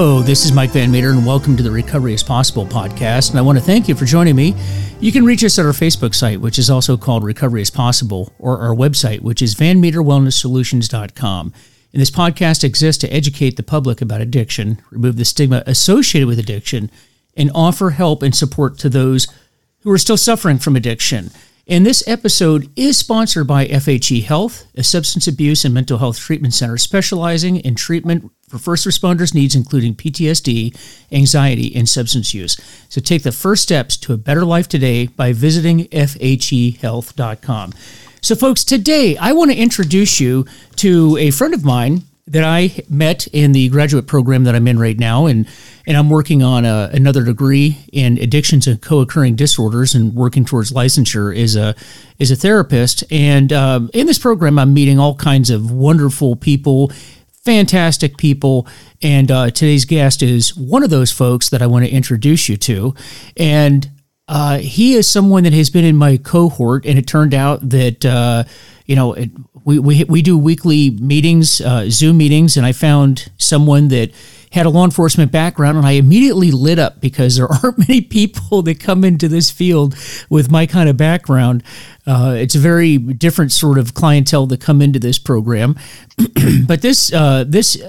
Hello, this is Mike Van Meter, and welcome to the Recovery is Possible podcast. And I want to thank you for joining me. You can reach us at our Facebook site, which is also called Recovery is Possible, or our website, which is vanmeterwellnesssolutions.com. And this podcast exists to educate the public about addiction, remove the stigma associated with addiction, and offer help and support to those who are still suffering from addiction. And this episode is sponsored by FHE Health, a substance abuse and mental health treatment center specializing in treatment for first responders' needs, including PTSD, anxiety, and substance use. So take the first steps to a better life today by visiting FHEHealth.com. So, folks, today I want to introduce you to a friend of mine that I met in the graduate program that I'm in right now, and and I'm working on a, another degree in addictions and co-occurring disorders, and working towards licensure as a as a therapist. And um, in this program, I'm meeting all kinds of wonderful people, fantastic people, and uh, today's guest is one of those folks that I want to introduce you to, and. Uh, he is someone that has been in my cohort, and it turned out that uh, you know it, we, we, we do weekly meetings, uh, Zoom meetings, and I found someone that had a law enforcement background, and I immediately lit up because there aren't many people that come into this field with my kind of background. Uh, it's a very different sort of clientele that come into this program, but this uh, this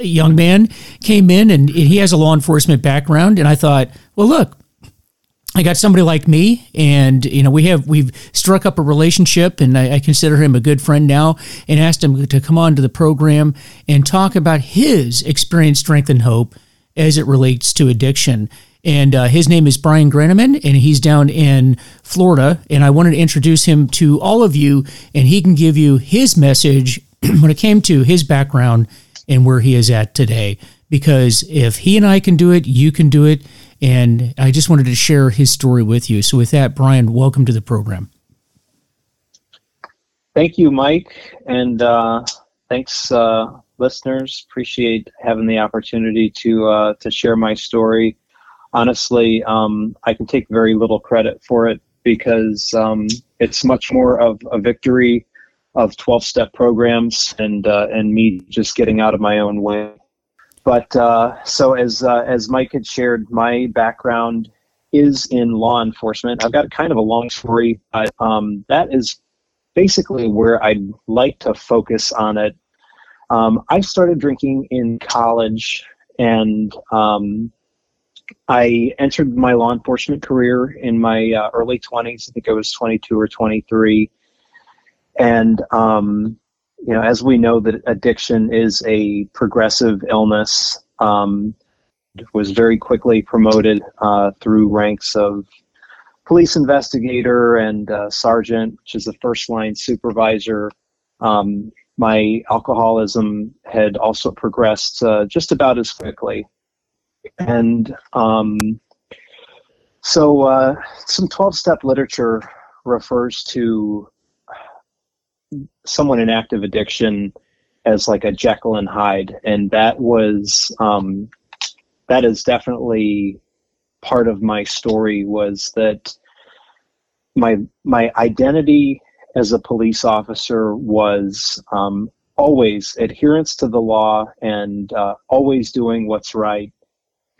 young man came in and he has a law enforcement background, and I thought, well, look, I got somebody like me, and you know we have we've struck up a relationship, and I, I, consider him a good friend now. And asked him to come on to the program and talk about his experience, strength, and hope as it relates to addiction. And uh, his name is Brian Granneman, and he's down in Florida. And I wanted to introduce him to all of you, and he can give you his message when it came to his background and where he is at today. Because if he and I can do it, you can do it and I just wanted to share his story with you. So, with that, Brian, welcome to the program. Thank you, Mike, and uh, thanks, uh, listeners. Appreciate having the opportunity to uh, to share my story. Honestly, um, I can take very little credit for it because um, it's much more of a victory of 12 step programs and uh, and me just getting out of my own way but uh, so as uh, as Mike had shared, my background is in law enforcement. I've got kind of a long story, but um, that is basically where I'd like to focus on it. Um, I started drinking in college, and um, I entered my law enforcement career in my uh, early 20s. I think I was 22 or 23, and um, you know, as we know that addiction is a progressive illness, um, was very quickly promoted uh, through ranks of police investigator and uh, sergeant, which is the first line supervisor. Um, my alcoholism had also progressed uh, just about as quickly. And um, so uh, some 12 step literature refers to someone in active addiction as like a Jekyll and Hyde, and that was um, that is definitely part of my story was that my my identity as a police officer was um, always adherence to the law and uh, always doing what's right,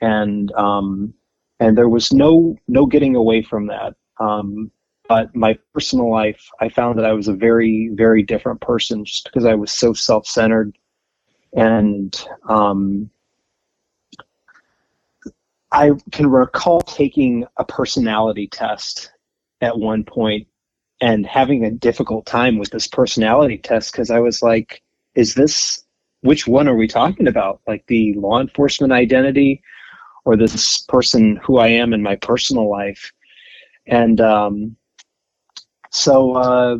and um, and there was no no getting away from that. Um, but my personal life, I found that I was a very, very different person just because I was so self centered. And um, I can recall taking a personality test at one point and having a difficult time with this personality test because I was like, is this, which one are we talking about? Like the law enforcement identity or this person who I am in my personal life? And, um, so uh,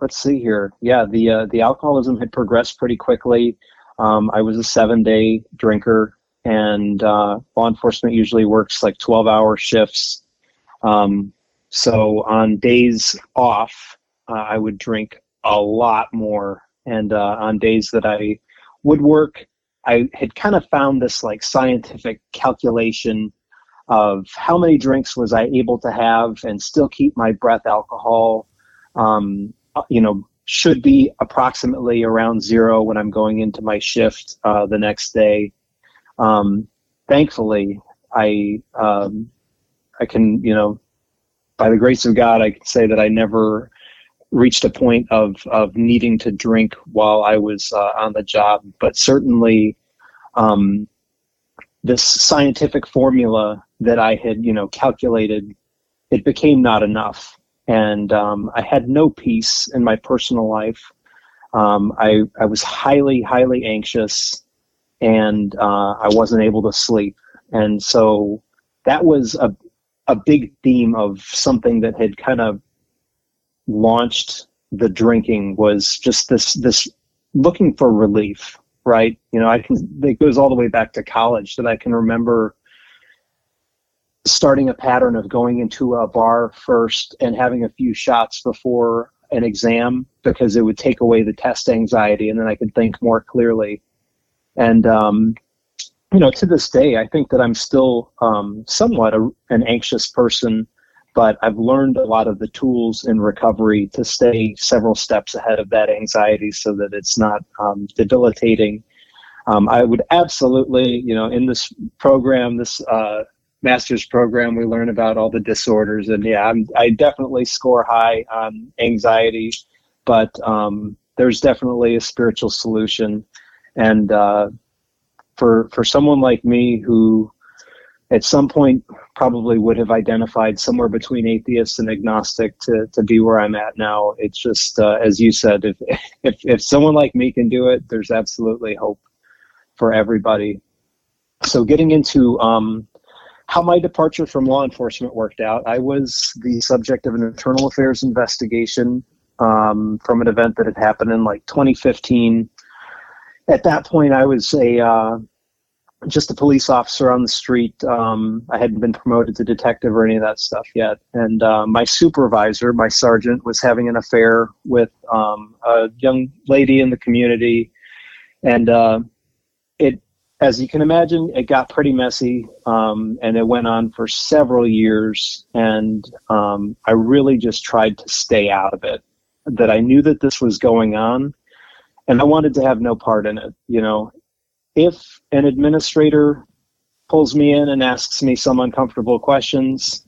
let's see here. Yeah, the uh, the alcoholism had progressed pretty quickly. Um, I was a seven day drinker, and uh, law enforcement usually works like twelve hour shifts. Um, so on days off, uh, I would drink a lot more, and uh, on days that I would work, I had kind of found this like scientific calculation of how many drinks was I able to have and still keep my breath alcohol, um, you know, should be approximately around zero when I'm going into my shift uh, the next day. Um, thankfully, I um, I can you know by the grace of God, I can say that I never reached a point of of needing to drink while I was uh, on the job, but certainly um, this scientific formula that I had you know calculated, it became not enough, and um, I had no peace in my personal life. Um, I I was highly highly anxious, and uh, I wasn't able to sleep, and so that was a a big theme of something that had kind of launched the drinking was just this this looking for relief right? You know i can it goes all the way back to college that i can remember starting a pattern of going into a bar first and having a few shots before an exam because it would take away the test anxiety and then i could think more clearly. And um, you know, to this day, I think that I'm still um, somewhat a, an anxious person, but I've learned a lot of the tools in recovery to stay several steps ahead of that anxiety so that it's not um, debilitating. Um, I would absolutely, you know, in this program, this uh, master's program, we learn about all the disorders, and yeah, I'm, i definitely score high on anxiety, but um, there's definitely a spiritual solution, and uh, for for someone like me who at some point probably would have identified somewhere between atheist and agnostic to, to be where I'm at now. It's just uh, as you said, if, if if someone like me can do it, there's absolutely hope for everybody. So getting into um, how my departure from law enforcement worked out, I was the subject of an internal affairs investigation um, from an event that had happened in like 2015 at that point, I was a uh, just a police officer on the street. Um, I hadn't been promoted to detective or any of that stuff yet. And uh, my supervisor, my sergeant, was having an affair with um, a young lady in the community, and uh, it, as you can imagine, it got pretty messy, um, and it went on for several years. And um, I really just tried to stay out of it. That I knew that this was going on and I wanted to have no part in it. You know, if an administrator pulls me in and asks me some uncomfortable questions,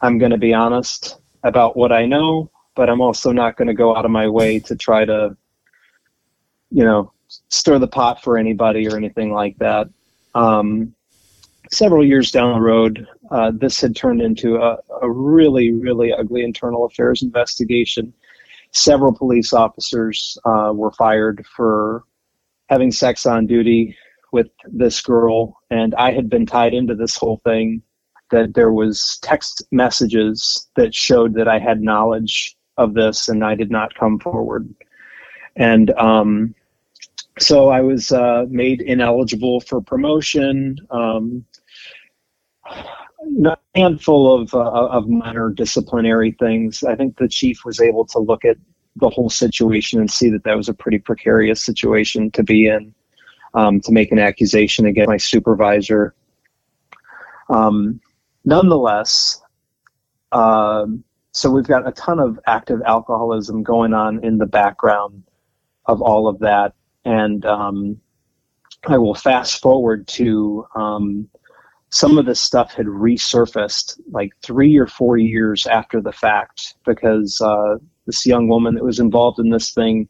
I'm going to be honest about what I know, but I'm also not going to go out of my way to try to, you know, stir the pot for anybody or anything like that. Um, several years down the road, uh, this had turned into a, a really, really ugly internal affairs investigation several police officers uh, were fired for having sex on duty with this girl and i had been tied into this whole thing that there was text messages that showed that i had knowledge of this and i did not come forward and um, so i was uh, made ineligible for promotion um, a handful of uh, of minor disciplinary things. I think the chief was able to look at the whole situation and see that that was a pretty precarious situation to be in. Um, to make an accusation against my supervisor. Um, nonetheless, um, so we've got a ton of active alcoholism going on in the background of all of that, and um, I will fast forward to um, some of this stuff had resurfaced like three or four years after the fact because uh, this young woman that was involved in this thing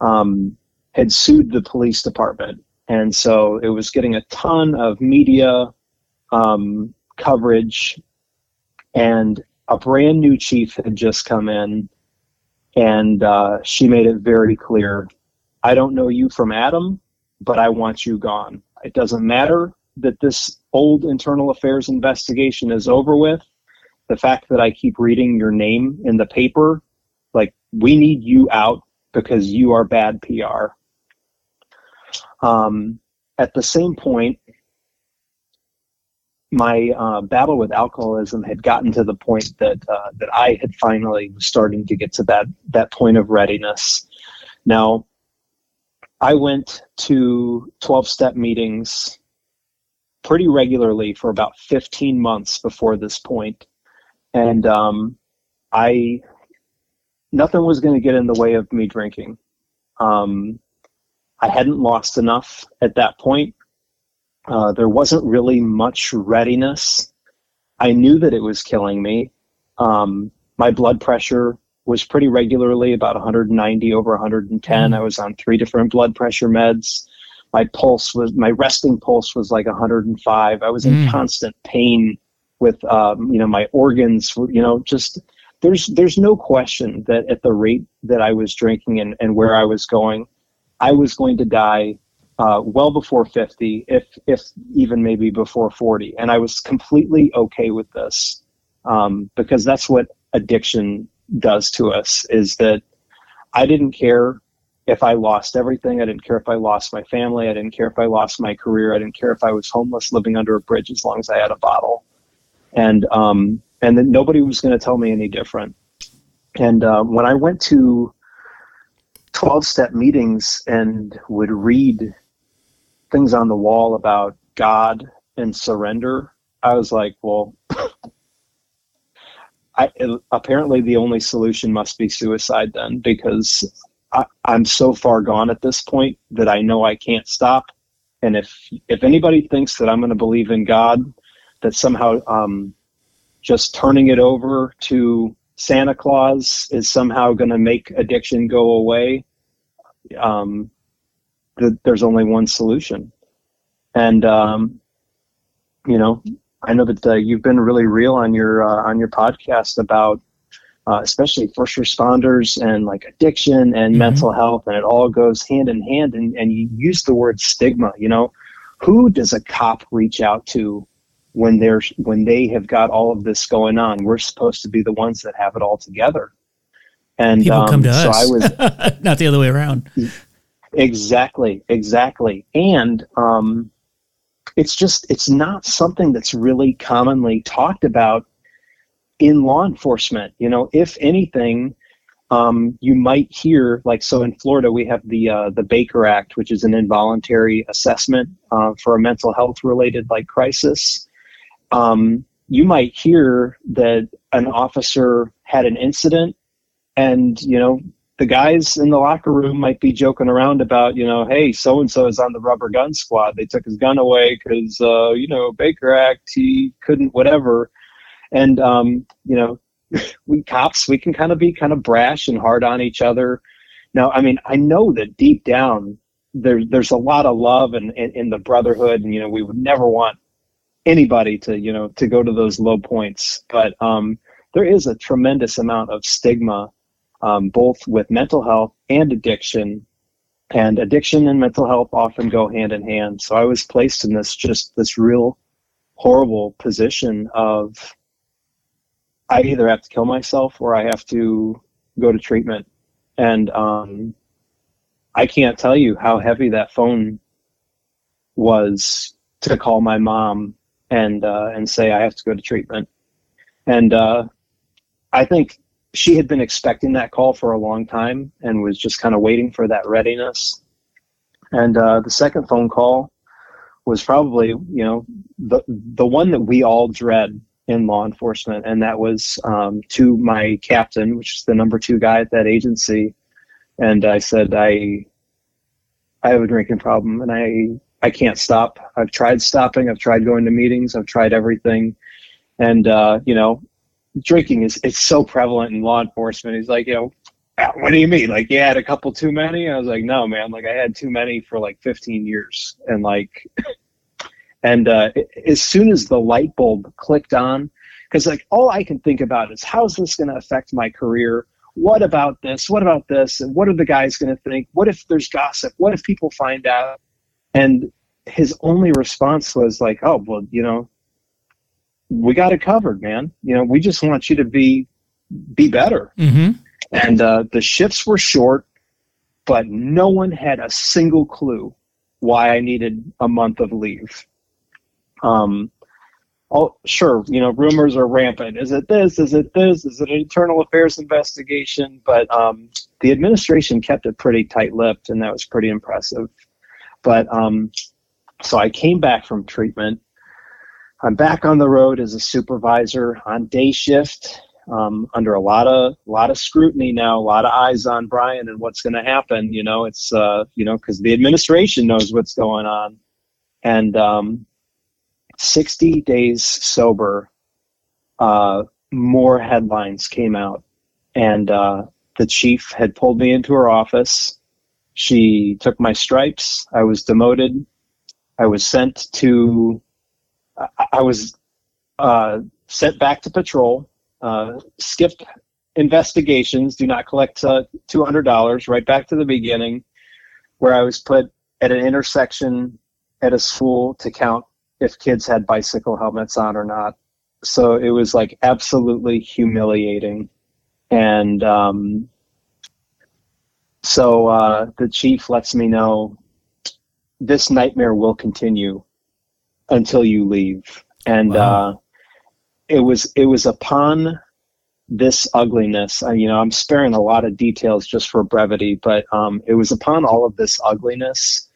um, had sued the police department. And so it was getting a ton of media um, coverage, and a brand new chief had just come in, and uh, she made it very clear I don't know you from Adam, but I want you gone. It doesn't matter that this old internal affairs investigation is over with, the fact that I keep reading your name in the paper, like we need you out because you are bad PR. Um, at the same point, my uh, battle with alcoholism had gotten to the point that uh, that I had finally was starting to get to that that point of readiness. Now, I went to twelve step meetings pretty regularly for about 15 months before this. And um, I, nothing was going to get in the way of me drinking. Um, I hadn't lost enough at that point. Uh, there wasn't really much readiness. I knew that it was killing me. Um, my blood pressure was pretty regularly about 190 over 110. Mm. I was on three different blood pressure meds. My pulse was my resting pulse was like 105. I was in mm. constant pain with um, you know my organs. You know, just there's there's no question that at the rate that I was drinking and, and where I was going, I was going to die uh, well before 50, if if even maybe before 40. And I was completely okay with this um, because that's what addiction does to us. Is that I didn't care if I lost everything. I didn't care if I lost my family. I didn't care if I lost my career. I didn't care if I was homeless, living under a bridge, as long as I had a bottle. And um, and then nobody was going to tell me any different. And uh, when I went to 12 step meetings and would read things on the wall about God and surrender, I was like, well, I, apparently the only solution must be suicide then because I, I'm so far gone at this point that I know I can't stop. And if if anybody thinks that I'm going to believe in God, that somehow um, just turning it over to Santa Claus is somehow going to make addiction go away, um, th- there's only one solution. And um, you know, I know that uh, you've been really real on your uh, on your podcast about uh, especially first responders and like addiction and mm-hmm. mental health, and it all goes hand in hand. And, and you use the word stigma. You know, who does a cop reach out to when they're when they have got all of this going on? We're supposed to be the ones that have it all together. And people um, come to so us, I was not the other way around. Exactly, exactly, and um, it's just it's not something that's really commonly talked about in law enforcement. You know, if anything, um, you might hear like so in Florida we have the uh, the Baker Act, which is an involuntary assessment uh, for a mental health related like crisis. Um, you might hear that an officer had an incident, and you know the guys in the locker room might be joking around about, you know, hey, so and so is on the rubber gun squad. They took his gun away because, uh, you know, Baker Act, he couldn't, whatever. And, um, you know, we cops, we can kind of be kind of brash and hard on each other. Now, I mean, I know that deep down, there, there's a lot of love and in, in the brotherhood, and you know, we would never want anybody to, you know, to go to those low points. But um, there is a tremendous amount of stigma um, both with mental health and addiction. And addiction and mental health often go hand in hand. So I was placed in this just this real horrible position of I either have to kill myself or I have to go to treatment. And um, I can't tell you how heavy that phone was to call my mom and uh, and say I have to go to treatment. And uh, I think she had been expecting that call for a long time and was just kind of waiting for that readiness. And uh, the second phone call was probably, you know, the the one that we all dread in law enforcement, and that was um, to my captain, which is the number two guy at that agency. And I said, I I have a drinking problem, and I I can't stop. I've tried stopping. I've tried going to meetings. I've tried everything, and uh, you know, drinking is it's so prevalent in law enforcement. He's like, you know, ah, what do you mean? Like you had a couple too many? I was like, no, man. Like I had too many for like 15 years, and like, and uh, as soon as the light bulb clicked on, because like all I can think about is how's this going to affect my career? What about this? What about this? And what are the guys going to think? What if there's gossip? What if people find out? And his only response was like, oh, well, you know, we got it covered, man. You know, we just want you to be be better. Mm-hmm. And uh, the shifts were short, but no one had a single clue why I needed a month of leave. Um, oh, sure, you know, rumors are rampant. Is it this? Is it this? Is it an internal affairs investigation? But um, the administration kept it pretty tight-lipped, and that was pretty impressive. But um, so I came back from treatment I'm back on the road as a supervisor on day shift, um, under a lot of lot of scrutiny now, a lot of eyes on Brian and what's going to happen. You know, it's uh, you know because the administration knows what's going on, And um, 60 days sober, uh, more headlines came out. And uh, the chief had pulled me into her office. She took my stripes. I was demoted. I was sent to, I, I was uh, sent back to patrol, uh, skipped investigations, do not collect uh, $200, right back to the beginning, where I was put at an intersection at a school to count if kids had bicycle helmets on or not. So it was like absolutely humiliating. And um, so uh, the chief lets me know this nightmare will continue until you leave. And wow. uh, it was it was upon this ugliness. Uh, you know, I'm sparing a lot of details just for brevity, but um, it was upon all of this ugliness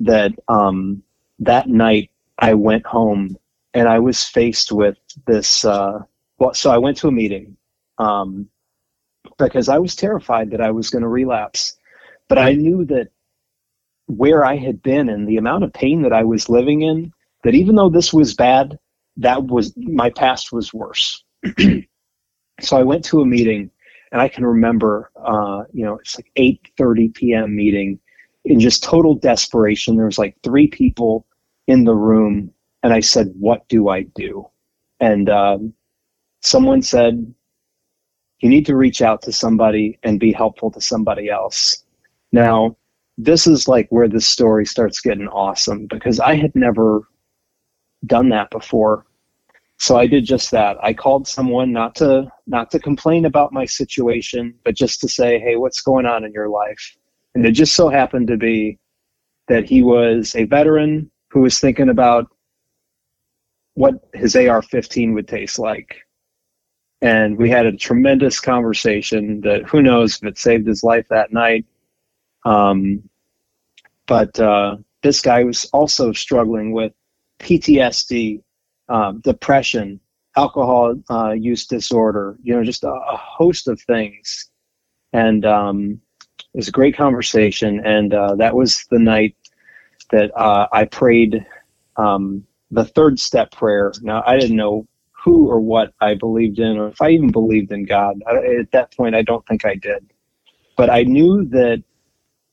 that um, that night I went home and I was faced with this. Uh, well, so I went to a meeting um, because I was terrified that I was going to relapse, but I knew that where I had been and the amount of pain that I was living in, that even though this was bad, that was my past was worse. so I went to a meeting, and I can remember, uh, you know, it's like 8:30 p.m. meeting, in just total desperation. There was like three people in the room, and I said, "What do I do?" And um, someone said, "You need to reach out to somebody and be helpful to somebody else." Now, this is like where the story starts getting awesome because I had never done that before so I did just that. I called someone not to not to complain about my situation, but just to say, "Hey, what's going on in your life?" And it just so happened to be that he was a veteran who was thinking about what his AR-15 would taste like. And we had a tremendous conversation that who knows if it saved his life that night. Um, but uh, this guy was also struggling with PTSD um, depression, alcohol uh, use disorder, you know, just a, a host of things. And um, it was a great conversation. And uh, that was the night that uh, I prayed um, the third step prayer. Now, I didn't know who or what I believed in, or if I even believed in God. I, at that point, I don't think I did. But I knew that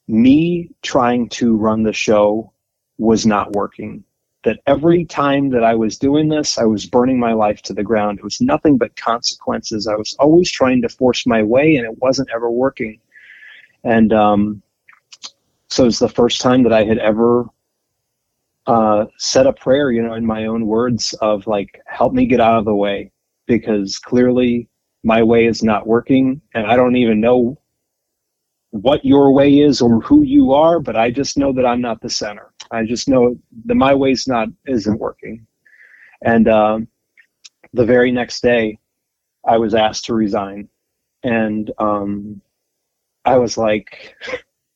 me trying to run the show was not working that every time that I was doing this, I was burning my life to the ground. It was nothing but consequences. I was always trying to force my way, and it wasn't ever working. And um, so it was the first time that I had ever uh, said a prayer, you know, in my own words of like, help me get out of the way, because clearly my way is not working, and I don't even know what your way is or who you are, but I just know that I'm not the center. I just know that my way's not isn't working. And um, the very next day, I was asked to resign, and um, I was like,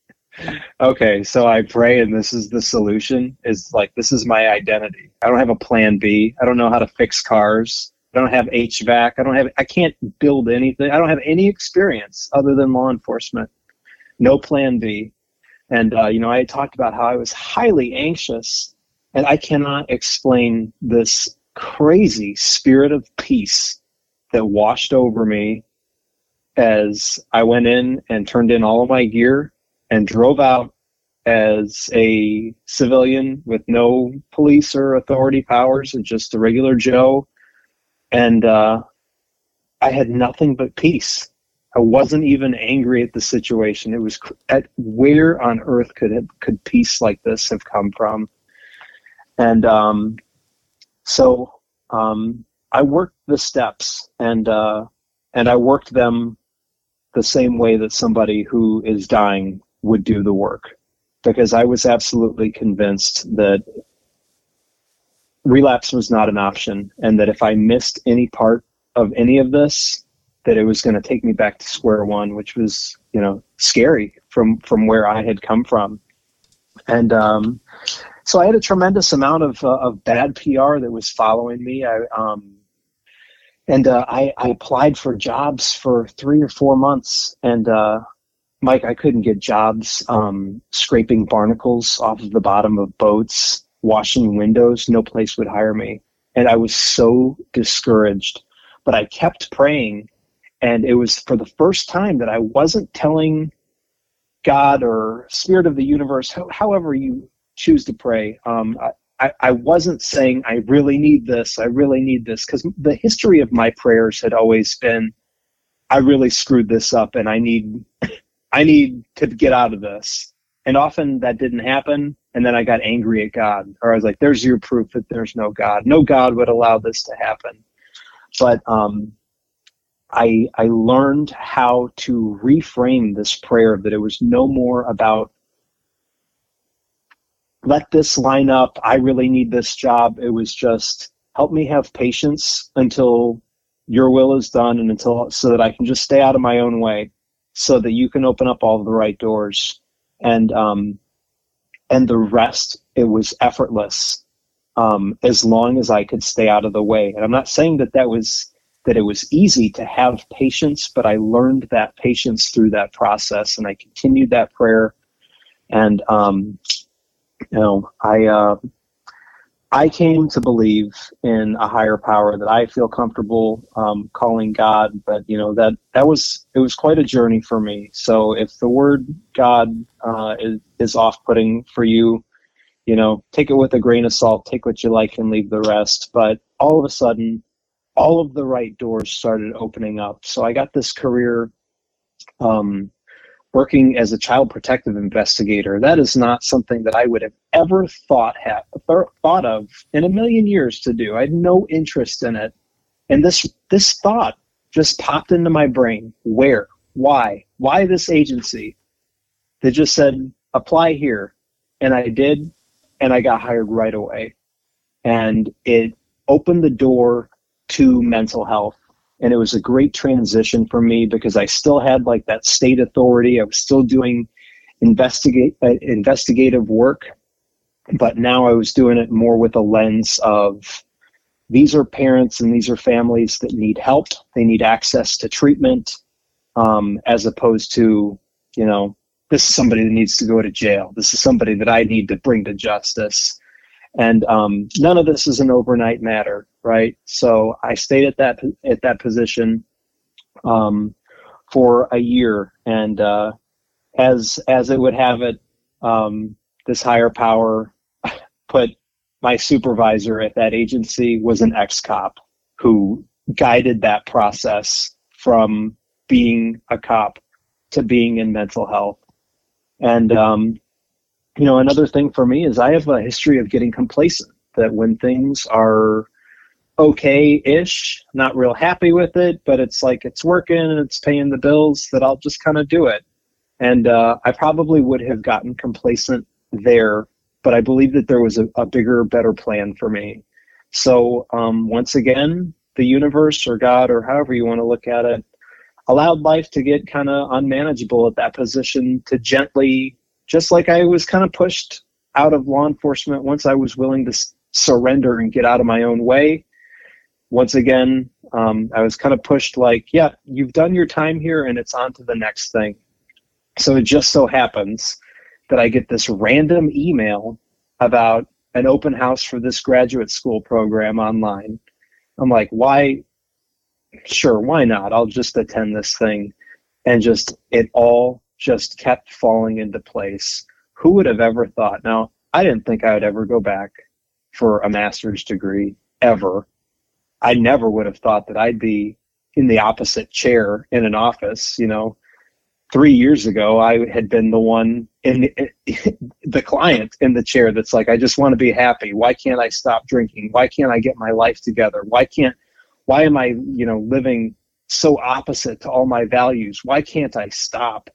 okay, so I pray, and this is the solution. Is like this is my identity. I don't have a plan B. I don't know how to fix cars. I don't have HVAC. I don't have. I can't build anything. I don't have any experience other than law enforcement no plan B. And, uh, you know, I talked about how I was highly anxious, and I cannot explain this crazy spirit of peace that washed over me as I went in and turned in all of my gear and drove out as a civilian with no police or authority powers and just a regular Joe. And uh, I had nothing but peace. I wasn't even angry at the situation. It was at where on earth could it, could peace like this have come from? And um, so um, I worked the steps, and uh, and I worked them the same way that somebody who is dying would do the work, because I was absolutely convinced that relapse was not an option, and that if I missed any part of any of this, that it was going to take me back to square one, which was you know scary from from where I had come from, and um, so I had a tremendous amount of uh, of bad PR that was following me. I um, and uh, I, I applied for jobs for three or four months, and uh, Mike, I couldn't get jobs um, scraping barnacles off of the bottom of boats washing windows, no place would hire me. And I was so discouraged. But I kept praying. And it was for the first time that I wasn't telling God or Spirit of the universe, however you choose to pray. Um, I, I wasn't saying, I really need this, I really need this, because the history of my prayers had always been, I really screwed this up and I need I need to get out of this. And often that didn't happen. And then I got angry at God, or I was like, there's your proof that there's no God. No God would allow this to happen. But um, I, I learned how to reframe this prayer that it was no more about let this line up. I really need this job. It was just help me have patience until your will is done and until so that I can just stay out of my own way so that you can open up all the right doors and um, and the rest it was effortless um, as long as I could stay out of the way. And I'm not saying that that was that it was easy to have patience, but I learned that patience through that process, and I continued that prayer. And um, you know, I uh, I came to believe in a higher power that I feel comfortable um, calling God, but you know that that was it was quite a journey for me. So if the word God uh, is, is off-putting for you, you know, take it with a grain of salt. Take what you like and leave the rest. But all of a sudden, all of the right doors started opening up. So I got this career um, working as a child protective investigator. That is not something that I would have ever thought have thought of in a million years to do. I had no interest in it, and this this thought just popped into my brain. Where? Why? Why this agency? They just said apply here, and I did, and I got hired right away, and it opened the door to mental health and it was a great transition for me because I still had like that state authority. I was still doing investigate uh, investigative work, but now I was doing it more with a lens of these are parents and these are families that need help. They need access to treatment, um, as opposed to you know this is somebody that needs to go to jail. This is somebody that I need to bring to justice. And um, none of this is an overnight matter right? So I stayed at that at that position um, for a year, and uh, as as it would have it, um, this higher power put my supervisor at that agency was an ex cop who guided that process from being a cop to being in mental health. And um, you know, another thing for me is I have a history of getting complacent. That when things are okay-ish. Not real happy with it, but it's like it's working and it's paying the bills. That I'll just kind of do it. And uh, I probably would have gotten complacent there, but I believe that there was a, a bigger, better plan for me. So um, once again, the universe or God or however you want to look at it allowed life to get kind of unmanageable at that position to gently, just like I was kind of pushed out of law enforcement once I was willing to surrender and get out of my own way once again, um, I was kind of pushed like, yeah, you've done your time here and it's on to the next thing. So it just so happens that I get this random email about an open house for this graduate school program online. I'm like, why? Sure, why not? I'll just attend this thing. And just, it all just kept falling into place. Who would have ever thought? Now, I didn't think I would ever go back for a master's degree ever I never would have thought that I'd be in the opposite chair in an office. You know, three years ago, I had been the one in the, the client in the chair that's like, I just want to be happy. Why can't I stop drinking? Why can't I get my life together? Why can't, why am I, you know, living so opposite to all my values? Why can't I stop?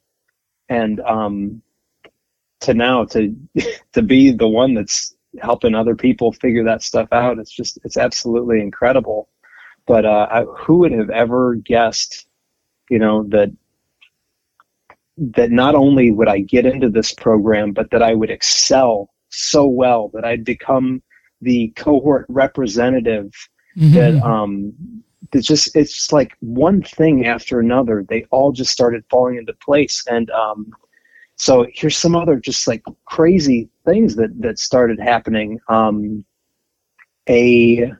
And, um, to now to to be the one that's helping other people figure that stuff out. It's just it's absolutely incredible. But uh, I, who would have ever guessed, you know, that that not only would I get into this program, but that I would excel so well that I'd become the cohort representative. Mm-hmm. That um, it's just it's just like one thing after another. They all just started falling into place, and um, so here's some other just like crazy things that that started happening. Um, a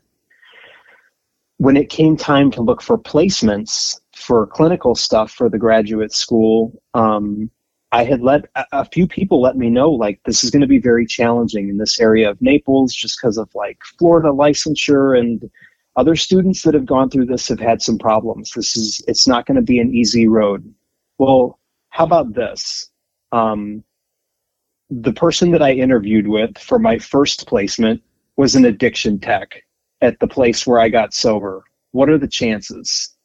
when it came time to look for placements for clinical stuff for the graduate school, um, I had let a, a few people let me know like this is going to be very challenging in this area of Naples just because of like Florida licensure and other students that have gone through this have had some problems. This is it's not going to be an easy road. Well, how about this? Um, the person that I interviewed with for my first placement was an addiction tech at the place where I got sober. What are the chances?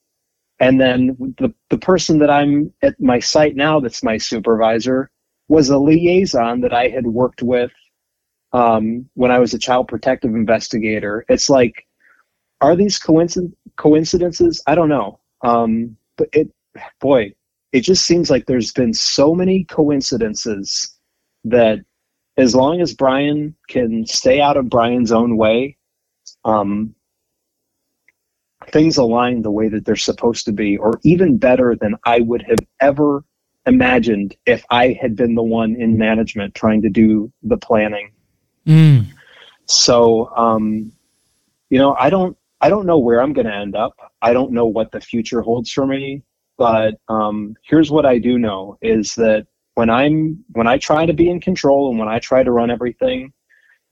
And then the, the person that I'm at my site now that's my supervisor was a liaison that I had worked with um, when I was a child protective investigator. It's like, are these coinc- coincidences? I don't know. Um, but it, boy, it just seems like there's been so many coincidences that as long as Brian can stay out of Brian's own way, um, things align the way that they're supposed to be, or even better than I would have ever imagined if I had been the one in management trying to do the planning. Mm. So, um, you know, I don't, I don't know where I'm going to end up. I don't know what the future holds for me. But um, here's what I do know: is that when I'm when I try to be in control and when I try to run everything,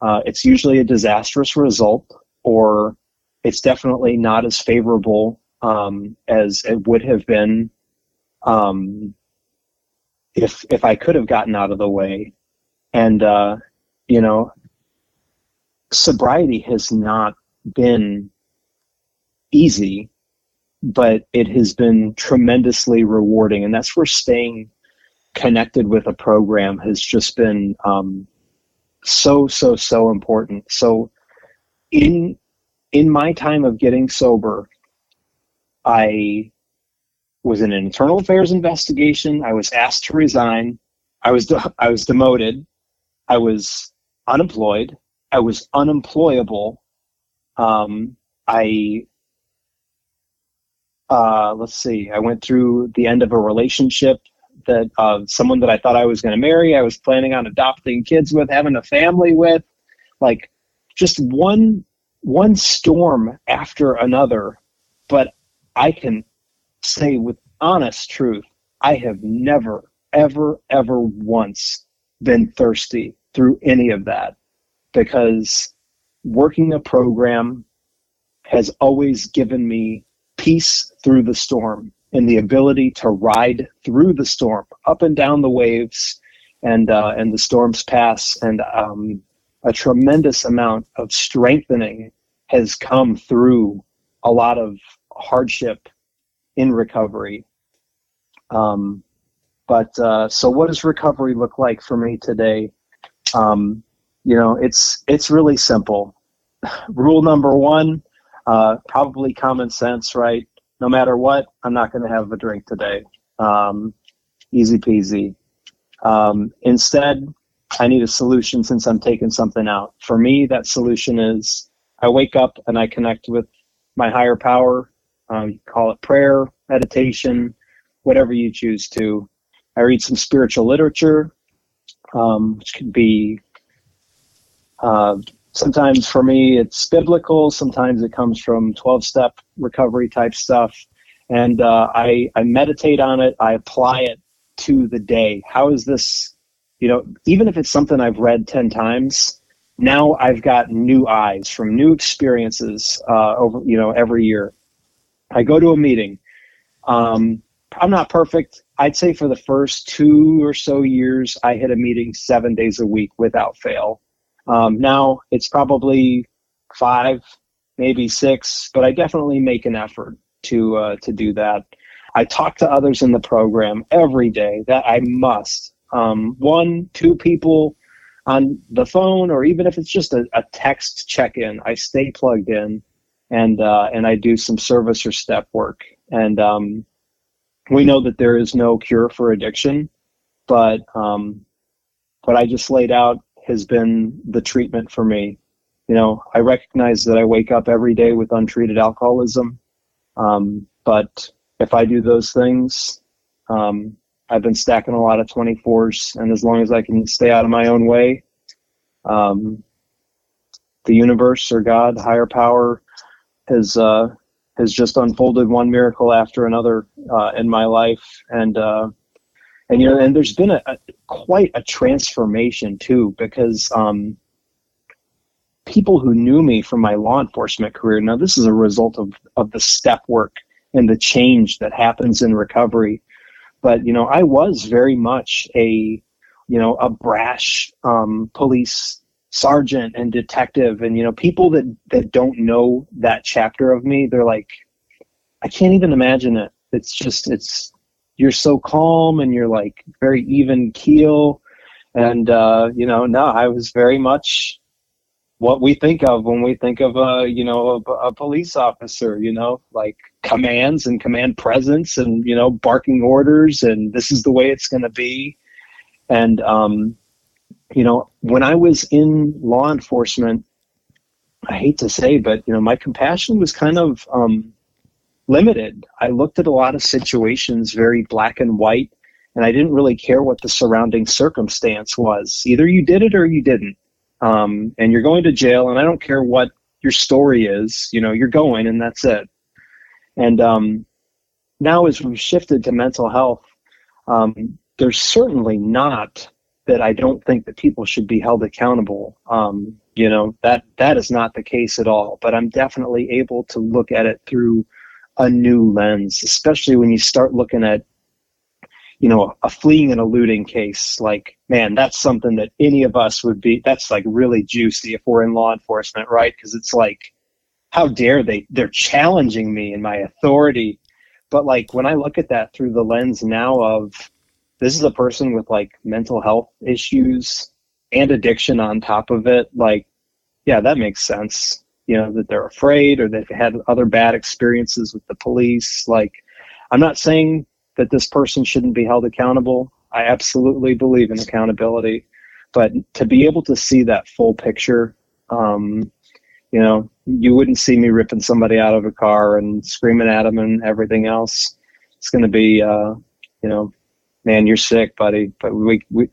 uh, it's usually a disastrous result, or it's definitely not as favorable um, as it would have been um, if if I could have gotten out of the way. And uh, you know, sobriety has not been easy, but it has been tremendously rewarding, and that's where staying connected with a program has just been um, so so so important. So in in my time of getting sober, I was in an internal affairs investigation. I was asked to resign. I was de- I was demoted. I was unemployed. I was unemployable. Um, I uh, let's see. I went through the end of a relationship that uh, someone that I thought I was going to marry. I was planning on adopting kids with, having a family with, like just one one storm after another. But I can say with honest truth, I have never, ever, ever once been thirsty through any of that because working a program has always given me peace through the storm and the ability to ride through the storm, up and down the waves, and uh, and the storms pass, and um, a tremendous amount of strengthening has come through a lot of hardship in recovery. Um, but uh, so, what does recovery look like for me today? Um, you know, it's it's really simple. Rule number one, uh, probably common sense, right? No matter what, I'm not going to have a drink today. Um, easy peasy. Um, instead, I need a solution since I'm taking something out. For me, that solution is I wake up and I connect with my higher power. Um, you call it prayer, meditation, whatever you choose to. I read some spiritual literature, um, which could be uh, sometimes for me it's biblical, sometimes it comes from 12 step recovery type stuff. And uh, I, I meditate on it, I apply it to the day. How is this, you know, even if it's something I've read 10 times, now I've got new eyes from new experiences uh, over you know every year. I go to a meeting. Um, I'm not perfect. I'd say for the first two or so years, I hit a meeting seven days a week without fail. Um, now it's probably five, maybe six, but I definitely make an effort to uh, to do that. I talk to others in the program every day. That I must. Um, one, two people on the phone or even if it's just a, a text check-in i stay plugged in and uh, and i do some service or step work and um, we know that there is no cure for addiction but um, what i just laid out has been the treatment for me. You know i recognize that i wake up every day with untreated alcoholism um, but if i do those things um, I've been stacking a lot of 24s, and as long as I can stay out of my own way, um, the universe or God, higher power, has uh, has just unfolded one miracle after another uh, in my life, and uh, and you know, and there's been a, a quite a transformation too, because um, people who knew me from my law enforcement career. Now, this is a result of of the step work and the change that happens in recovery. But you know, I was very much a you know a brash um, police sergeant and detective and you know people that that don't know that chapter of me they're like i can't even imagine it it's just it's you're so calm and you're like very even keel. And uh you know no i was very much what we think of when we think of a you know a, a police officer you know like commands and command presence and you know barking orders and this is the way it's going to be. And um you know, when I was in law enforcement, I hate to say, but you know, my compassion was kind of um, limited. I looked at a lot of situations very black and white, and I didn't really care what the surrounding circumstance was. Either you did it or you didn't, um, and you're going to jail. And I don't care what your story is. You know, you're going, and that's it. And um, now, as we've shifted to mental health, um, there's certainly not that I don't think that people should be held accountable. Um, you know that that is not the case at all. But I'm definitely able to look at it through a new lens, especially when you start looking at you know a fleeing and eluding case. Like, man, that's something that any of us would be. That's like really juicy if we're in law enforcement, right? Because it's like, how dare they? They're challenging me and my authority. But like when I look at that through the lens now of this is a person with like mental health issues and addiction on top of it like yeah that makes sense you know that they're afraid or they've had other bad experiences with the police like i'm not saying that this person shouldn't be held accountable i absolutely believe in accountability but to be able to see that full picture um, you know you wouldn't see me ripping somebody out of a car and screaming at them and everything else it's going to be uh, you know man, you're sick, buddy. But we, we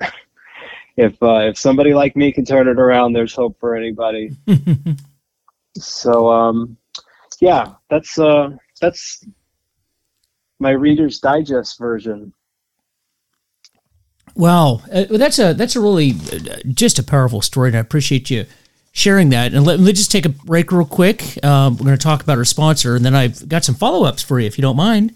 if uh, if somebody like me can turn it around, there's hope for anybody. so um, yeah, that's uh, that's my Reader's Digest version. Wow, uh, that's a that's a really uh, just a powerful story, and I appreciate you sharing that. And let, let's just take a break real quick. Um, we're going to talk about our sponsor, and then I've got some follow ups for you, if you don't mind.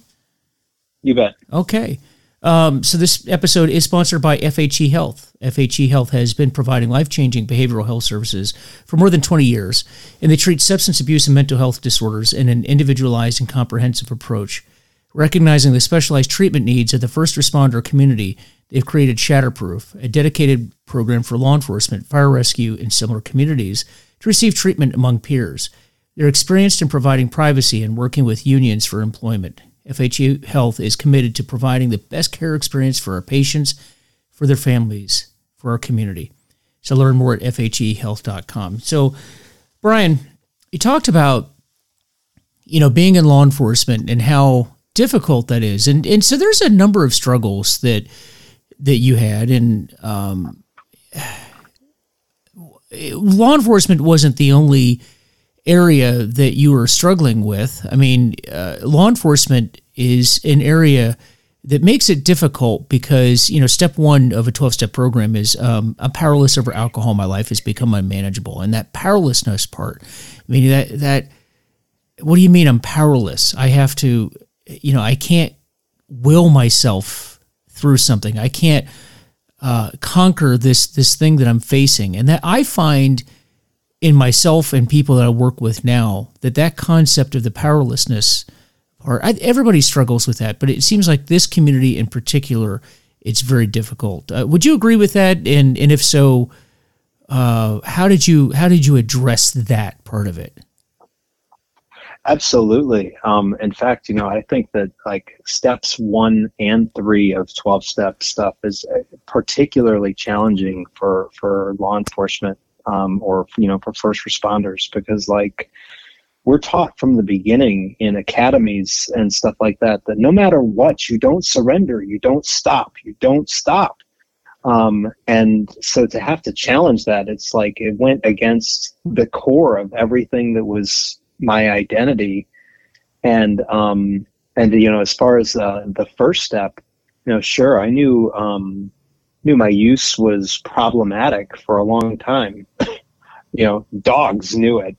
You bet. Okay. Um, so this episode is sponsored by FHE Health. FHE Health has been providing life-changing behavioral health services for more than 20 years, and they treat substance abuse and mental health disorders in an individualized and comprehensive approach. Recognizing the specialized treatment needs of the first responder community, they've created Shatterproof, a dedicated program for law enforcement, fire rescue, and similar communities to receive treatment among peers. They're experienced in providing privacy and working with unions for employment. FHE Health is committed to providing the best care experience for our patients, for their families, for our community. So learn more at fhehealth.com. So, Brian, you talked about you know being in law enforcement and how difficult that is, and and so there's a number of struggles that that you had, and um, law enforcement wasn't the only area that you were struggling with. I mean, uh, law enforcement is an area that makes it difficult because you know step one of a 12 step program is um, i'm powerless over alcohol. My life has become unmanageable. And that powerlessness part i mean that that what do you mean i'm powerless? I have to you know i can't will myself through something. I can't uh, conquer this this thing that i'm facing. And that i find in myself and people that I work with now that that concept of the powerlessness or everybody struggles with that, but it seems like this community in particular, it's very difficult. Uh, would you agree with that? And and if so, uh, how did you how did you address that part of it? Absolutely. Um, in fact, you know, I think that like steps one and three of twelve step stuff is particularly challenging for for law enforcement um, or you know for first responders because like we're taught from the beginning in academies and stuff like that that no matter what, you don't surrender, you don't stop, you don't stop. Um, and so to have to challenge that, it's like it went against the core of everything that was my identity. And um, and you know, as far as uh, the first step, you know, sure, I knew um, knew my use was problematic for a long time. you know, dogs knew it,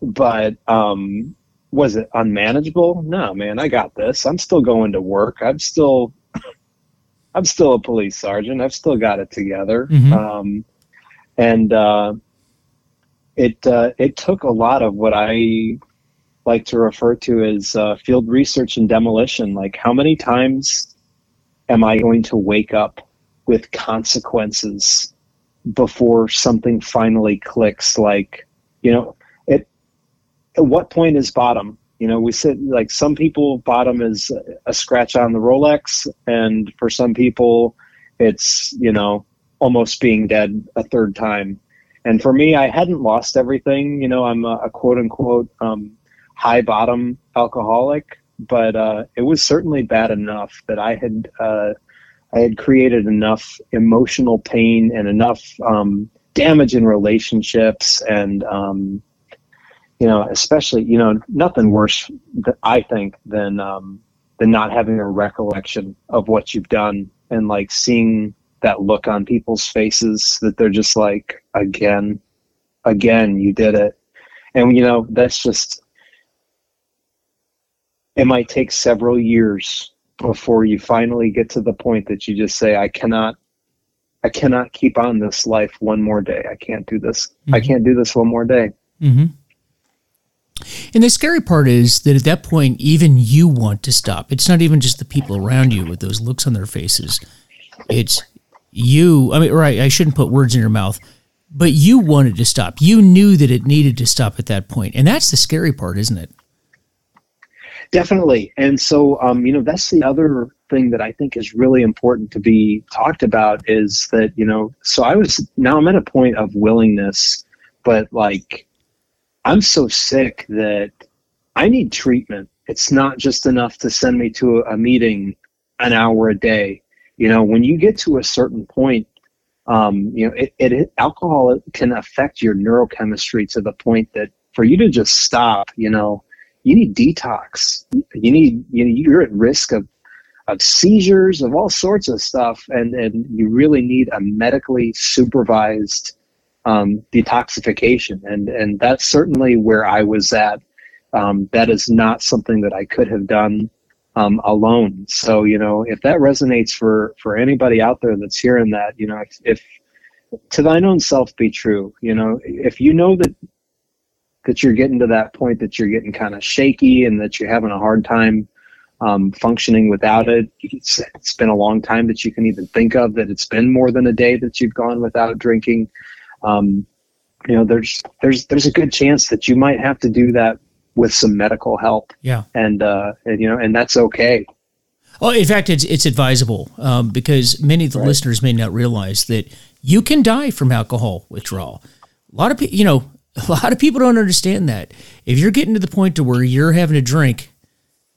but um, was it unmanageable? No, man, I got this. I'm still going to work. I'm still, I'm still a police sergeant. I've still got it together. Mm-hmm. Um, and uh, it uh, it took a lot of what I like to refer to as uh, field research and demolition. Like, how many times am I going to wake up with consequences before something finally clicks? Like, you know, it. At what point is bottom? You know, we said like some people bottom is a scratch on the Rolex, and for some people, it's you know almost being dead a third time. And for me, I hadn't lost everything. You know, I'm a, a quote unquote um, high bottom alcoholic, but uh, it was certainly bad enough that I had uh, I had created enough emotional pain and enough um, damage in relationships and um, you know especially you know nothing worse that I think than um, than not having a recollection of what you've done and like seeing that look on people's faces that they're just like again again you did it. And you know that's just it might take several years before you finally get to the point that you just say, I cannot, I cannot keep on this life one more day. I can't do this. Mm-hmm. I can't do this one more day. Mm-hmm. And the scary part is that at that point, even you want to stop. It's not even just the people around you with those looks on their faces. It's you. I mean, right? I shouldn't put words in your mouth, but you wanted to stop. You knew that it needed to stop at that point, and that's the scary part, isn't it? Definitely. And so, um, you know, that's the other thing that I think is really important to be talked about is that, you know, so I was, now I'm at a point of willingness, but like, I'm so sick that I need treatment. It's not just enough to send me to a, meeting an hour a day. You know, when you get to a certain point, um, you know, it, it alcohol can affect your neurochemistry to the point that for you to just stop, you know, you need detox. You need you know, you're at risk of of seizures of all sorts of stuff, and and you really need a medically supervised um, detoxification, and and that's certainly where I was at. Um, that is not something that I could have done um, alone. So you know, if that resonates for for anybody out there that's hearing that, you know, if, if to thine own self be true, you know, if you know that that you're getting to that point that you're getting kind of shaky and that you're having a hard time um, functioning without it. It's, it's been a long time that you can even think of that it's been more than a day that you've gone without drinking. Um, you know, there's there's there's a good chance that you might have to do that with some medical help. Yeah, and uh, and you know, and that's okay. Well, in fact, it's it's advisable um, because many of the right. listeners may not realize that you can die from alcohol withdrawal. A lot of people, you know, a lot of people don't understand that. If you're getting to the point to where you're having to drink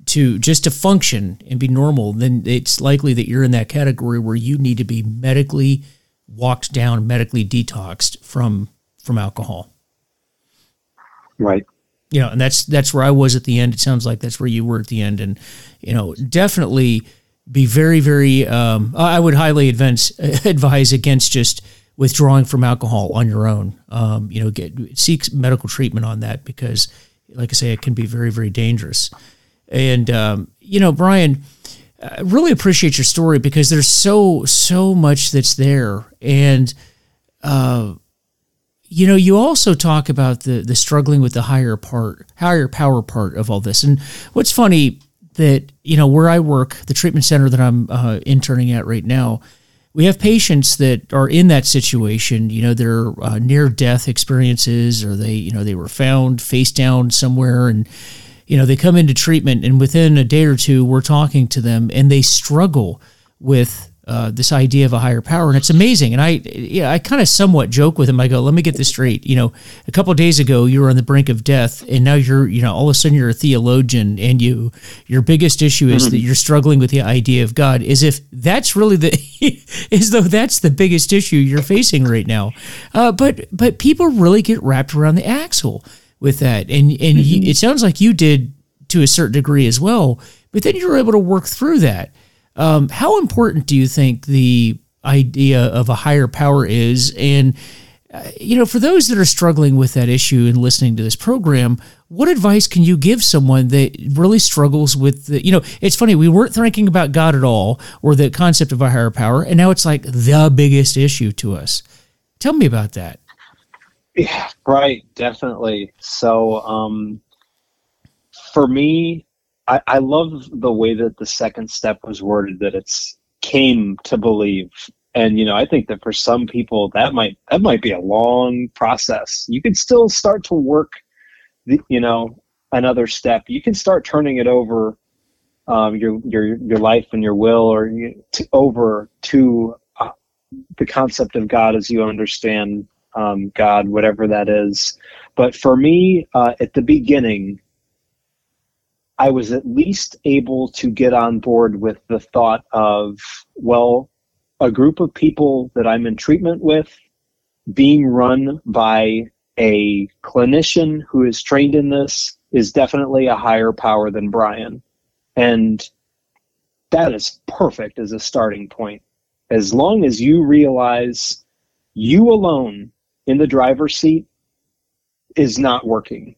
to just to function and be normal, then it's likely that you're in that category where you need to be medically walked down, medically detoxed from from alcohol. Right. You know, and that's that's where I was at the end. It sounds like that's where you were at the end, and you know, definitely be very, very. Um, I would highly advance advise against just withdrawing from alcohol on your own. Um, you know, get seek medical treatment on that because, like I say, it can be very, very dangerous. And um, you know, Brian, I really appreciate your story because there's so so much that's there, and uh, you know, you also talk about the the struggling with the higher part, higher power part of all this. And what's funny that you know where I work, the treatment center that I'm uh, interning at right now we have patients that are in that situation. You know, they're uh, near death experiences, or they, you know, they were found face down somewhere, and you know, they come into treatment, and within a day or two, we're talking to them, and they struggle with uh, this idea of a higher power, and it's amazing. And I, yeah, I kind of somewhat joke with him. I go, "Let me get this straight. You know, a couple days ago you were on the brink of death, and now you're, you know, all of a sudden you're a theologian, and you, your biggest issue is mm-hmm. that you're struggling with the idea of God. As if that's really the, as though that's the biggest issue you're facing right now. Uh, but but people really get wrapped around the axle with that, and and mm-hmm. you, it sounds like you did to a certain degree as well. But then you were able to work through that. Um, how important do you think the idea of a higher power is? And, uh, you know, for those that are struggling with that issue and listening to this program, what advice can you give someone that really struggles with the, you know, it's funny, we weren't thinking about God at all or the concept of a higher power, and now it's like the biggest issue to us. Tell me about that. Yeah, right, definitely. So, um, for me, I, I love the way that the second step was worded that it's came to believe. And you know i think that for some people that might that might be a long process. You can still start to work the, you know another step. You can start turning it over um, your your your life and your will or you, to, over to uh, the concept of god as you understand um, god whatever that is. But for me uh, at the beginning I was at least able to get on board with the thought of, well, a group of people that I'm in treatment with being run by a clinician who is trained in this is definitely a higher power than Brian. And that is perfect as a starting point. As long as you realize you alone in the driver's seat is not working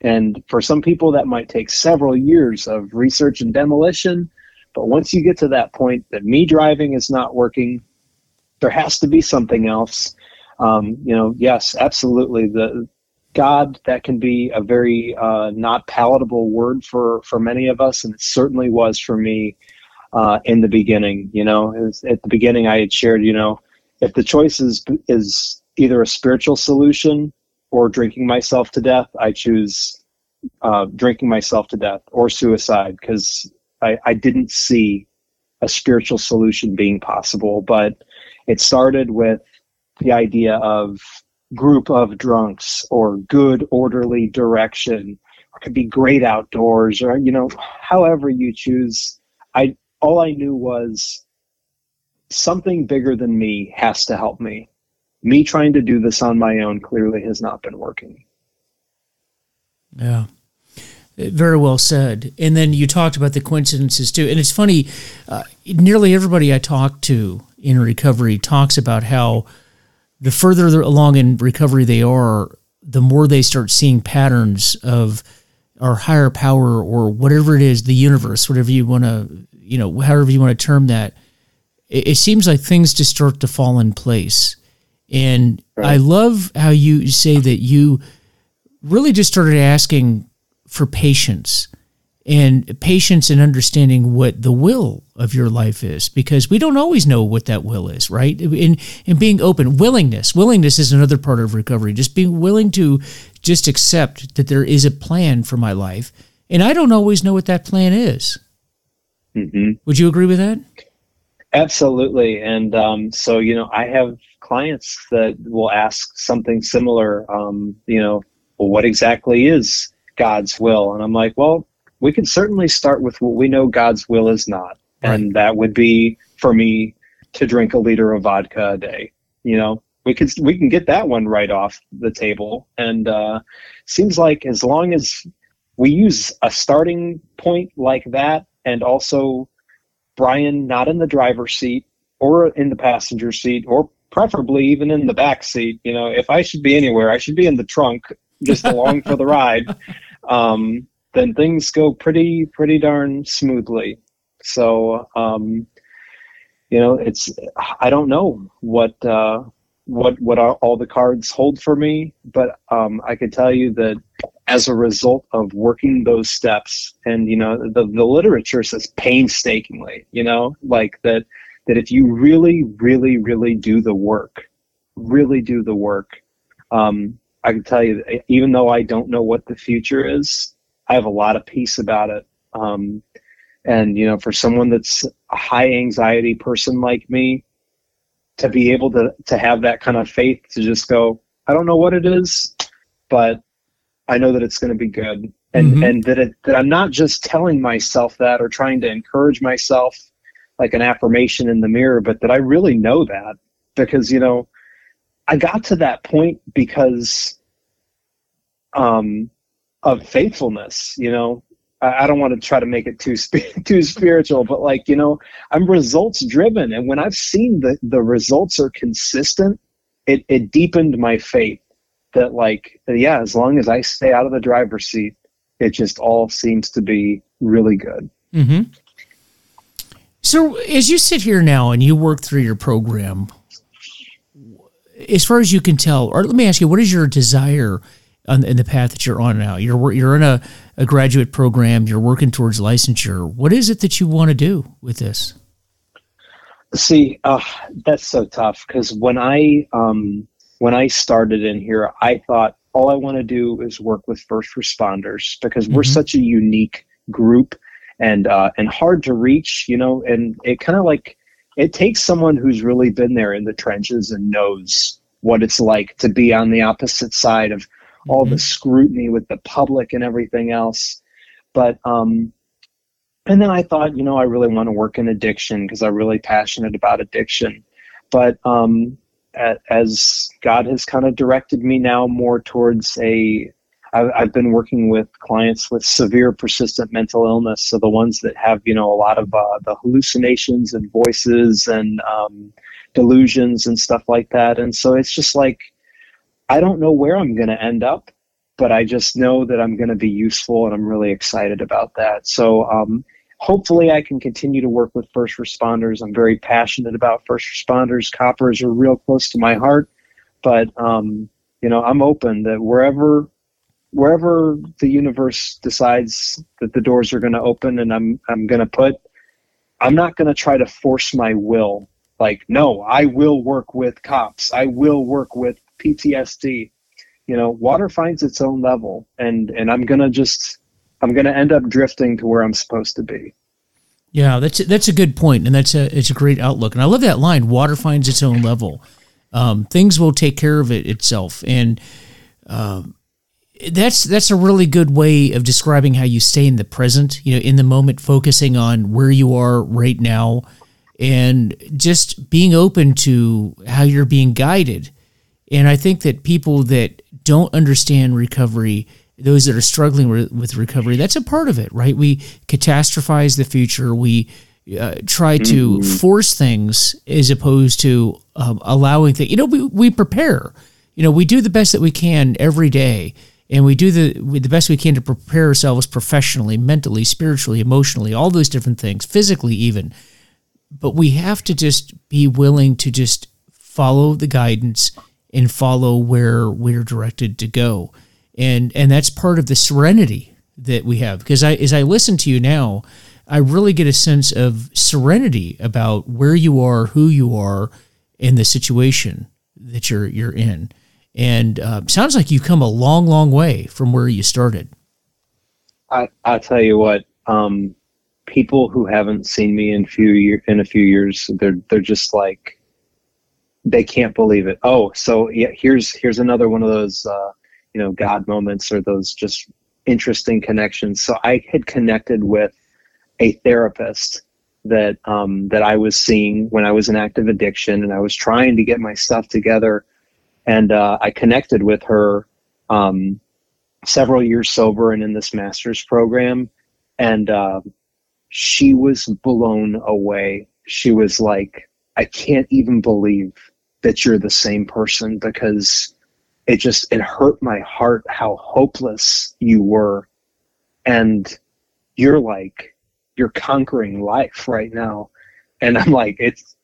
and for some people, that might take several years of research and demolition. But once you get to that point that me driving is not working, there has to be something else. Um, you know, yes, absolutely. The God that can be a very uh, not palatable word for for many of us, and it certainly was for me uh, in the beginning. You know, at the beginning, I had shared, you know, if the choice is is either a spiritual solution or drinking myself to death, I choose uh, drinking myself to death or suicide because I, I didn't see a spiritual solution being possible. But it started with the idea of group of drunks or good orderly direction. Or could be great outdoors or you know however you choose. I all i knew was something bigger than me has to help me me trying to do this on my own clearly has not been working. Yeah. Very well said. And then you talked about the coincidences too. And it's funny, uh, nearly everybody I talk to in recovery talks about how the further along in recovery they are, the more they start seeing patterns of our higher power or whatever it is, the universe, whatever you want to, you know, however you want to term that. It, it seems like things just start to fall in place and right. I love how you say that you really just started asking for patience and patience and understanding what the will of your life is because we don't always know what that will is right? And, and being open willingness. Willingness is another part of recovery. Just being willing to just accept that there is a plan for my life. And i don't always know what that plan is. Mm-hmm. would you agree with that absolutely and um, so you know i have clients that will ask something similar. Um, you know, well, what exactly is God's will? And I'm like, well, we can certainly start with what we know God's will is not, right. and that would be for me to drink a liter of vodka a day. You know, we can we can get that one right off the table, and uh, seems like as long as we use a starting point like that, and also Brian not in the driver's seat or in the passenger seat or preferably even in the back seat. You know, if I should be anywhere, I should be in the trunk, just along for the ride. Um, then things go pretty pretty darn smoothly. So, um, you know, it's I don't know what uh, what what all the cards hold for me, but um, I can tell you that as a result of working those steps, and you know, the the literature says painstakingly, you know, like that that if you really, really, really do the work, really do the work, um, I can tell you, even though I don't know what the future is, I have a lot of peace about it. Um, And you know, for someone that's a high anxiety person like me, to be able to to have that kind of faith to just go, I don't know what it is, but I know that it's going to be good, and mm-hmm. and that it, that I'm not just telling myself that or trying to encourage myself like an affirmation in the mirror, but that I really know that because you know I got to that point because um, of faithfulness. You know, I, I don't want to try to make it too sp- too spiritual, but like you know, I'm results driven, and when I've seen the the results are consistent, it it deepened my faith that like yeah, as long as I stay out of the driver's seat, it just all seems to be really good. Mm-hmm. So as you sit here now and you work through your program, as far as you can tell, or let me ask you, what is your desire on, in the path that you're on now? You're you're in a, a graduate program. You're working towards licensure. What is it that you want to do with this? See, uh, that's so tough because when I um, when I started in here, I thought all I want to do is work with first responders because mm-hmm. we're such a unique group and uh, and hard to reach, you know. And it kind of like it takes someone who's really been there in the trenches and knows what it's like to be on the opposite side of all mm-hmm. the scrutiny with the public and everything else. But um, and then I thought, you know, I really want to work in addiction because I'm really passionate about addiction. But um, as God has kind of directed me now more towards a I've been working with clients with severe persistent mental illness. So the ones that have, you know, a lot of uh, the hallucinations and voices and um, delusions and stuff like that. And so it's just like, I don't know where I'm going to end up, but I just know that I'm going to be useful and I'm really excited about that. So um, hopefully I can continue to work with first responders. I'm very passionate about first responders. Coppers are real close to my heart, but um, you know, I'm open that wherever wherever the universe decides that the doors are going to open and I'm I'm going to put I'm not going to try to force my will like no I will work with cops I will work with PTSD you know water finds its own level and and I'm going to just I'm going to end up drifting to where I'm supposed to be. Yeah that's that's a good point and that's a it's a great outlook. And I love that line water finds its own level. Um, things will take care of it itself. And um, that's that's a really good way of describing how you stay in the present you know in the moment focusing on where you are right now and just being open to how you're being guided. And i think that people that don't understand recovery those that are struggling with recovery that's a part of it right we catastrophize the future we uh, try to mm-hmm. force things as opposed to um, allowing things you know we, we prepare you know we do the best that we can every day and we do the the best we can to prepare ourselves professionally, mentally, spiritually, emotionally, all those different things, physically even. But we have to just be willing to just follow the guidance and follow where we're directed to go. And and that's part of the serenity that we have because I as I listen to you now, I really get a sense of serenity about where you are, who you are, in the situation that you're you're in and uh, sounds like you've come a long, long way from where you started. I I tell you what, um, people who haven't seen me in few year in a few years, they're they're just like they can't believe it. Oh, so yeah, here's here's another one of those uh, you know God moments or those just interesting connections. So I had connected with a therapist that um, that I was seeing when I was in active addiction, and I was trying to get my stuff together and uh, I connected with her um, several years sober and in this master's program, and uh, she was blown away. She was like, "I can't even believe that you're the same person because it just it hurt my heart how hopeless you were, and you're like." You're conquering life right now. And I'm like, it's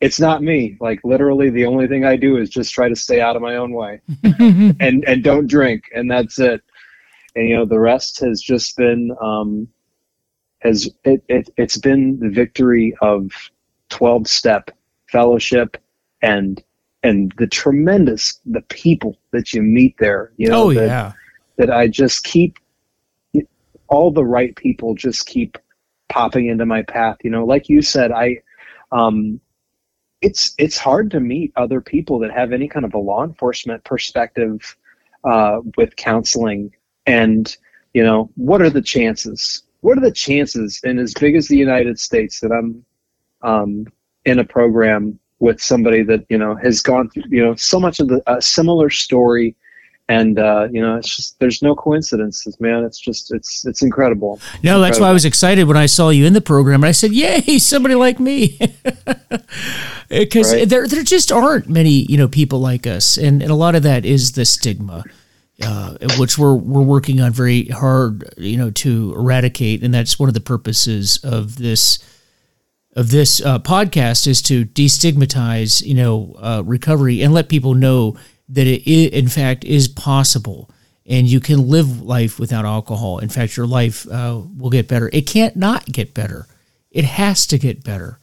it's not me. Like literally, the only thing I do is just try to stay out of my own way, and and don't drink, and that's it. And you know, the rest has just been um, has it, it it's been the victory of twelve step fellowship and and the tremendous the people that you meet there. You know, oh that, yeah, that I just keep all the right people just keep popping into my path. You know, like you said, I, um, it's it's hard to meet other people that have any kind of a law enforcement perspective uh, with counseling. And you know, what are the chances? What are the chances in as big as the United States that I'm um, in a program with somebody that you know has gone through you know so much of the a similar story. And uh, you know it's just there's no coincidences man. It's just it's it's incredible. No that's why i was excited when i saw you in the program. And i said yay somebody like me. Because right. there there just aren't many you know people like us. And, and a lot of that is the stigma uh, which we're we're working on very hard you know to eradicate. And that's one of the purposes of this of this uh, podcast is to destigmatize you know uh, recovery and let people know that it in fact is possible and you can live life without alcohol. In fact, your life uh, will get better. It can't not get better. It has to get better.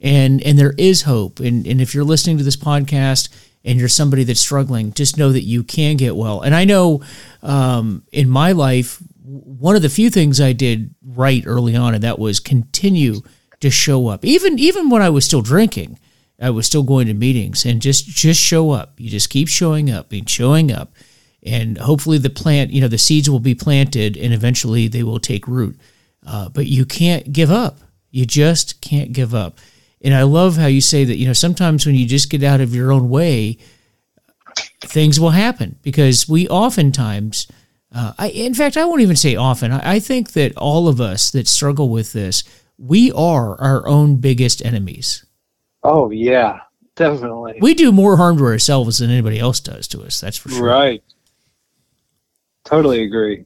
And and there is hope. And and if you're listening to this podcast and you're somebody that's struggling, just know that you can get well. And I know um, in my life, one of the few things I did right early on, and that was continue to show up, even even when I was still drinking. I was still going to meetings and just just show up. You just keep showing up and showing up, and hopefully the plant, you know, the seeds will be planted and eventually they will take root. Uh, but you can't give up. You just can't give up. And I love how you say that. You know, sometimes when you just get out of your own way, things will happen because we oftentimes. Uh, I, in fact, I won't even say often. I, I think that all of us that struggle with this, we are our own biggest enemies Oh yeah, definitely. We do more harm to ourselves than anybody else does to us. That's for sure. Right. Totally agree.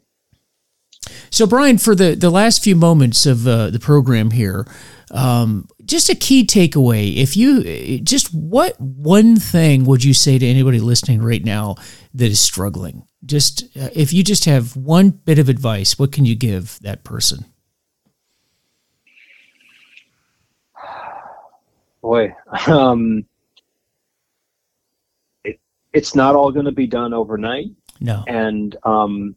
So, Brian, for the, the last few moments of uh, the program here, um, just a key takeaway. If you just what one thing would you say to anybody listening right now that is struggling? Just uh, if you just have one bit of advice, what can you give that person? Boy, um, it, it's not all going to be done overnight. No. And um,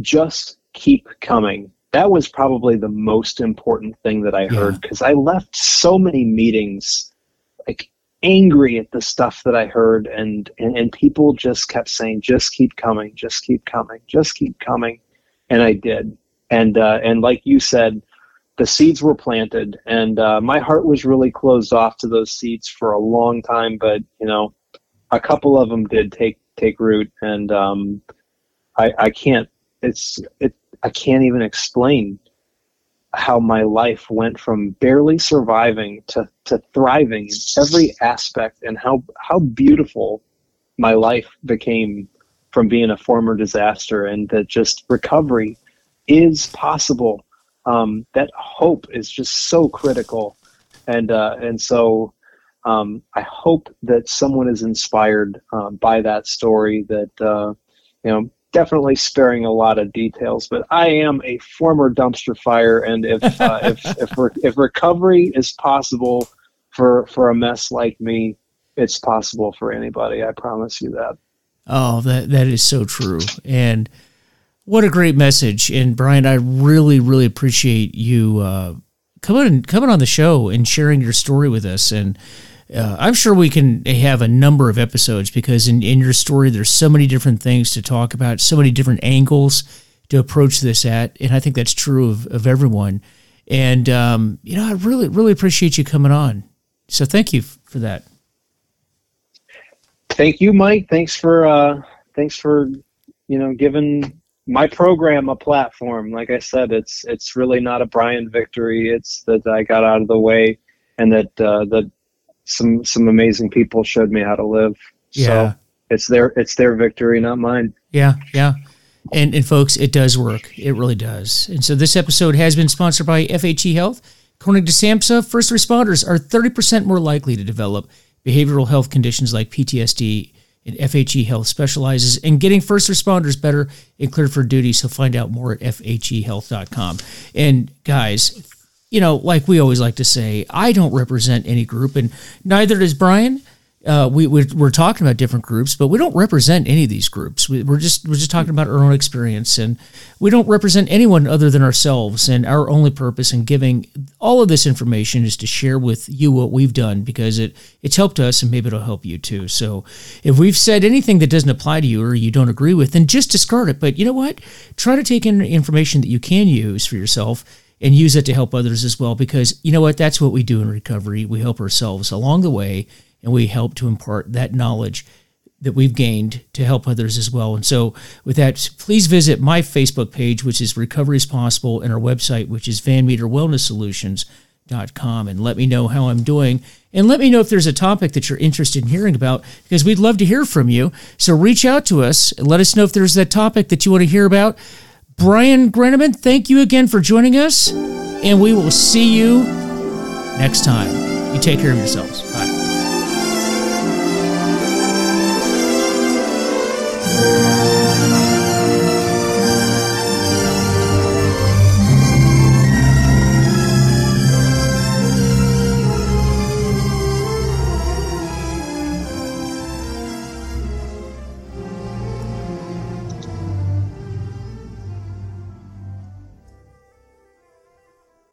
just keep coming. That was probably the most important thing that I yeah. heard because I left so many meetings like angry at the stuff that I heard, and, and, and people just kept saying, just keep coming, just keep coming, just keep coming. And I did. And, uh, and like you said, the seeds were planted, and uh, my heart was really closed off to those seeds for a long time. But you know, a couple of them did take take root, and um, I, I can't. It's it. I can't even explain how my life went from barely surviving to, to thriving in every aspect, and how how beautiful my life became from being a former disaster, and that just recovery is possible um, that hope is just so critical, and uh, and so um, I hope that someone is inspired um, by that story. That uh, you know, definitely sparing a lot of details, but I am a former dumpster fire, and if uh, if if, re- if recovery is possible for for a mess like me, it's possible for anybody. I promise you that. Oh, that that is so true, and what a great message. And Brian, I really, really appreciate you uh, coming coming on the show and sharing your story with us. And uh, I'm sure we can have a number of episodes because in, in your story, there's so many different things to talk about, so many different angles to approach this at. And I think that's true of, of everyone. And, um, you know, I really, really appreciate you coming on. So thank you for that. Thank you, Mike. Thanks for, uh, thanks for, you know, giving my program a platform. Like I said, it's it's really not a Brian victory. It's that I got out of the way, and that uh, that some some amazing people showed me how to live. Yeah. So it's their it's their victory, not mine. Yeah, yeah. And and folks, it does work. It really does. And so this episode has been sponsored by FHE Health. According to SAMHSA, first responders are 30% more likely to develop behavioral health conditions like PTSD and FHE Health specializes in getting first responders better and cleared for duty. So find out more at FHEHealth.com. And guys, you know, like we always like to say, I don't represent any group, and neither does Brian. Uh, we we're, we're, talking about different groups, but we don't represent any of these groups. We, are just we're just talking about our own experience, and we don't represent anyone other than ourselves. And our only purpose in giving all of this information is to share with you what we've done because it it's helped us, and maybe it'll help you too. So if we've said anything that doesn't apply to you or you don't agree with, then just discard it. But you know what? Try to take in information that you can use for yourself and use it to help others as well because you know what that's what we do in recovery we help ourselves along the way and we help to impart that knowledge that we've gained to help others as well. And so, with that, please visit my Facebook page, which is Recovery is Possible, and our website, which is Van Meter Wellness Solutions. Dot com and let me know how I'm doing and let me know if there's a topic that you're interested in hearing about because we'd love to hear from you. So reach out to us and let us know if there's that topic that you want to hear about. Brian Granneman, thank you again for joining us and we will see you next time. You take care of yourselves. Bye.